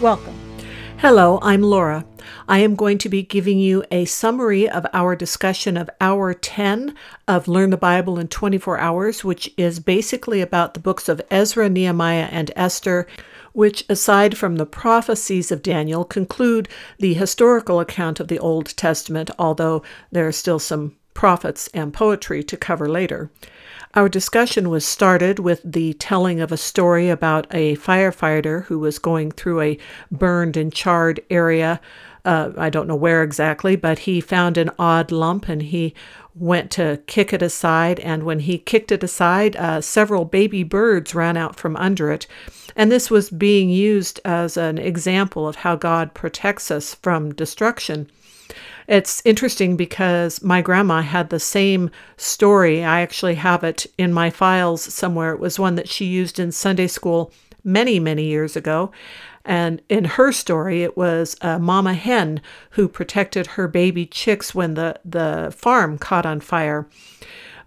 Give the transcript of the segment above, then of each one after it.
Welcome. Hello, I'm Laura. I am going to be giving you a summary of our discussion of Hour 10 of Learn the Bible in 24 Hours, which is basically about the books of Ezra, Nehemiah, and Esther, which, aside from the prophecies of Daniel, conclude the historical account of the Old Testament, although there are still some prophets and poetry to cover later. Our discussion was started with the telling of a story about a firefighter who was going through a burned and charred area. Uh, I don't know where exactly, but he found an odd lump and he went to kick it aside. And when he kicked it aside, uh, several baby birds ran out from under it. And this was being used as an example of how God protects us from destruction. It's interesting because my grandma had the same story. I actually have it in my files somewhere. It was one that she used in Sunday school many, many years ago. And in her story, it was a mama hen who protected her baby chicks when the, the farm caught on fire.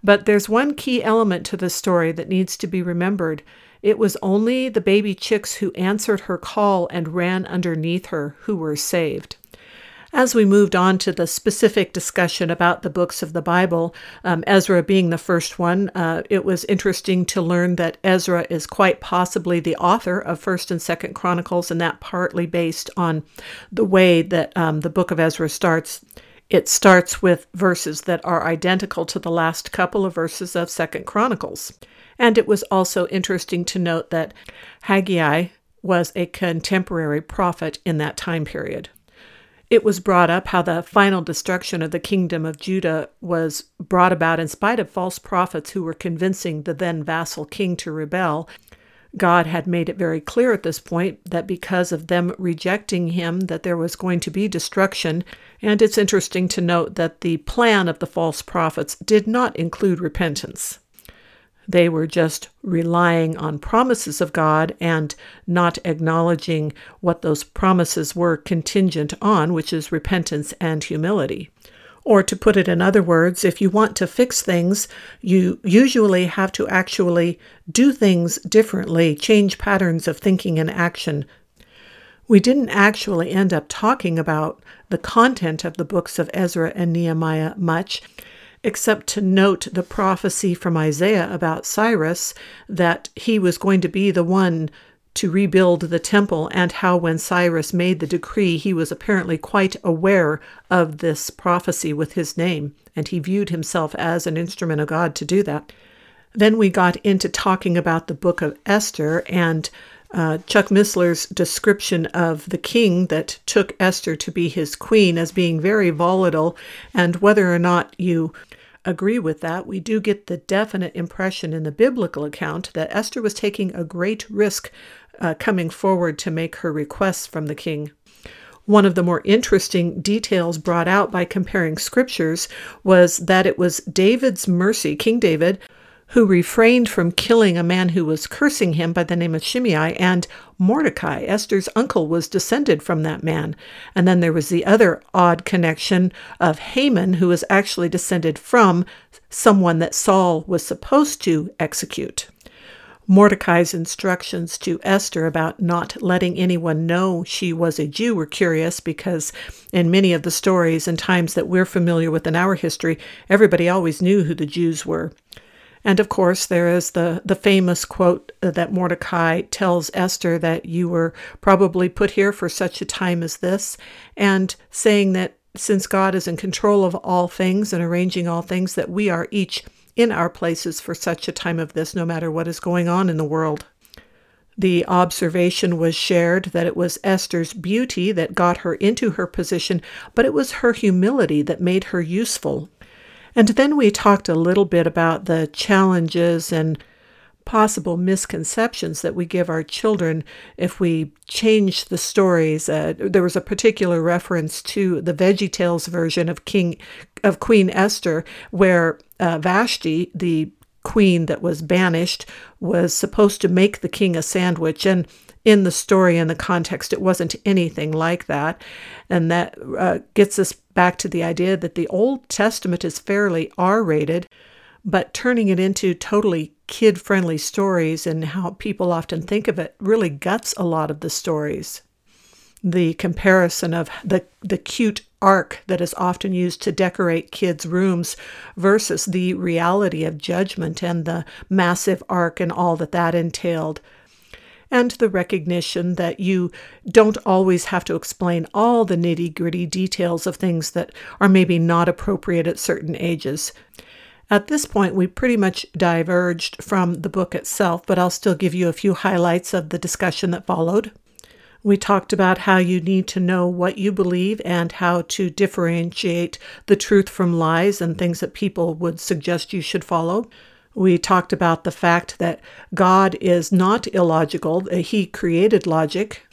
But there's one key element to the story that needs to be remembered. It was only the baby chicks who answered her call and ran underneath her who were saved. As we moved on to the specific discussion about the books of the Bible, um, Ezra being the first one, uh, it was interesting to learn that Ezra is quite possibly the author of First and Second Chronicles, and that partly based on the way that um, the book of Ezra starts. It starts with verses that are identical to the last couple of verses of Second Chronicles. And it was also interesting to note that Haggai was a contemporary prophet in that time period. It was brought up how the final destruction of the kingdom of Judah was brought about in spite of false prophets who were convincing the then vassal king to rebel. God had made it very clear at this point that because of them rejecting him that there was going to be destruction and it's interesting to note that the plan of the false prophets did not include repentance. They were just relying on promises of God and not acknowledging what those promises were contingent on, which is repentance and humility. Or to put it in other words, if you want to fix things, you usually have to actually do things differently, change patterns of thinking and action. We didn't actually end up talking about the content of the books of Ezra and Nehemiah much except to note the prophecy from Isaiah about Cyrus that he was going to be the one to rebuild the temple, and how when Cyrus made the decree, he was apparently quite aware of this prophecy with his name, and he viewed himself as an instrument of God to do that. Then we got into talking about the book of Esther and uh, Chuck Missler's description of the king that took Esther to be his queen as being very volatile, and whether or not you agree with that, we do get the definite impression in the biblical account that Esther was taking a great risk uh, coming forward to make her requests from the king. One of the more interesting details brought out by comparing scriptures was that it was David's mercy, King David, who refrained from killing a man who was cursing him by the name of Shimei, and Mordecai, Esther's uncle, was descended from that man. And then there was the other odd connection of Haman, who was actually descended from someone that Saul was supposed to execute. Mordecai's instructions to Esther about not letting anyone know she was a Jew were curious because, in many of the stories and times that we're familiar with in our history, everybody always knew who the Jews were. And of course, there is the, the famous quote uh, that Mordecai tells Esther that you were probably put here for such a time as this, and saying that since God is in control of all things and arranging all things, that we are each in our places for such a time of this, no matter what is going on in the world. The observation was shared that it was Esther's beauty that got her into her position, but it was her humility that made her useful and then we talked a little bit about the challenges and possible misconceptions that we give our children if we change the stories. Uh, there was a particular reference to the Veggie Tales version of King of Queen Esther, where uh, Vashti, the queen that was banished, was supposed to make the king a sandwich, and in the story and the context, it wasn't anything like that. And that uh, gets us back to the idea that the Old Testament is fairly R rated, but turning it into totally kid friendly stories and how people often think of it really guts a lot of the stories. The comparison of the, the cute ark that is often used to decorate kids' rooms versus the reality of judgment and the massive ark and all that that entailed. And the recognition that you don't always have to explain all the nitty gritty details of things that are maybe not appropriate at certain ages. At this point, we pretty much diverged from the book itself, but I'll still give you a few highlights of the discussion that followed. We talked about how you need to know what you believe and how to differentiate the truth from lies and things that people would suggest you should follow. We talked about the fact that God is not illogical, that He created logic,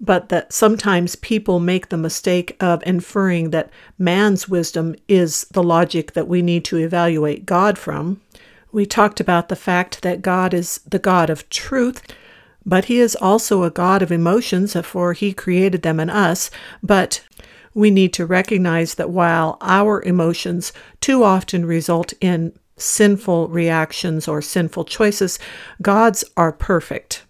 but that sometimes people make the mistake of inferring that man's wisdom is the logic that we need to evaluate God from. We talked about the fact that God is the God of truth, but He is also a God of emotions, for He created them in us. But we need to recognize that while our emotions too often result in sinful reactions or sinful choices, God's are perfect.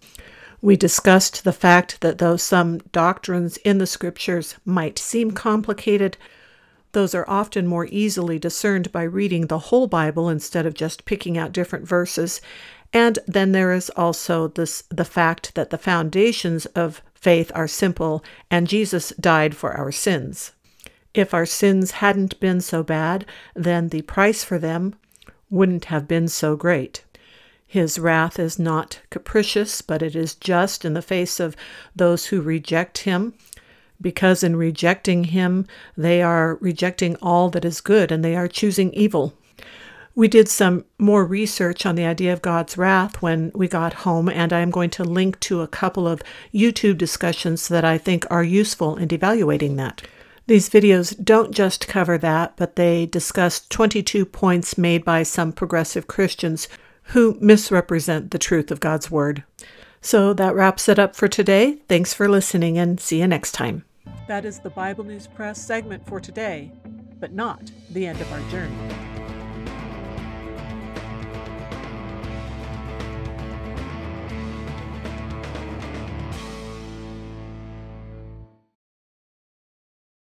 We discussed the fact that though some doctrines in the scriptures might seem complicated, those are often more easily discerned by reading the whole Bible instead of just picking out different verses. And then there is also this the fact that the foundations of faith are simple and Jesus died for our sins. If our sins hadn't been so bad, then the price for them wouldn't have been so great. His wrath is not capricious, but it is just in the face of those who reject him, because in rejecting him, they are rejecting all that is good and they are choosing evil. We did some more research on the idea of God's wrath when we got home, and I am going to link to a couple of YouTube discussions that I think are useful in evaluating that. These videos don't just cover that, but they discuss 22 points made by some progressive Christians who misrepresent the truth of God's Word. So that wraps it up for today. Thanks for listening and see you next time. That is the Bible News Press segment for today, but not the end of our journey.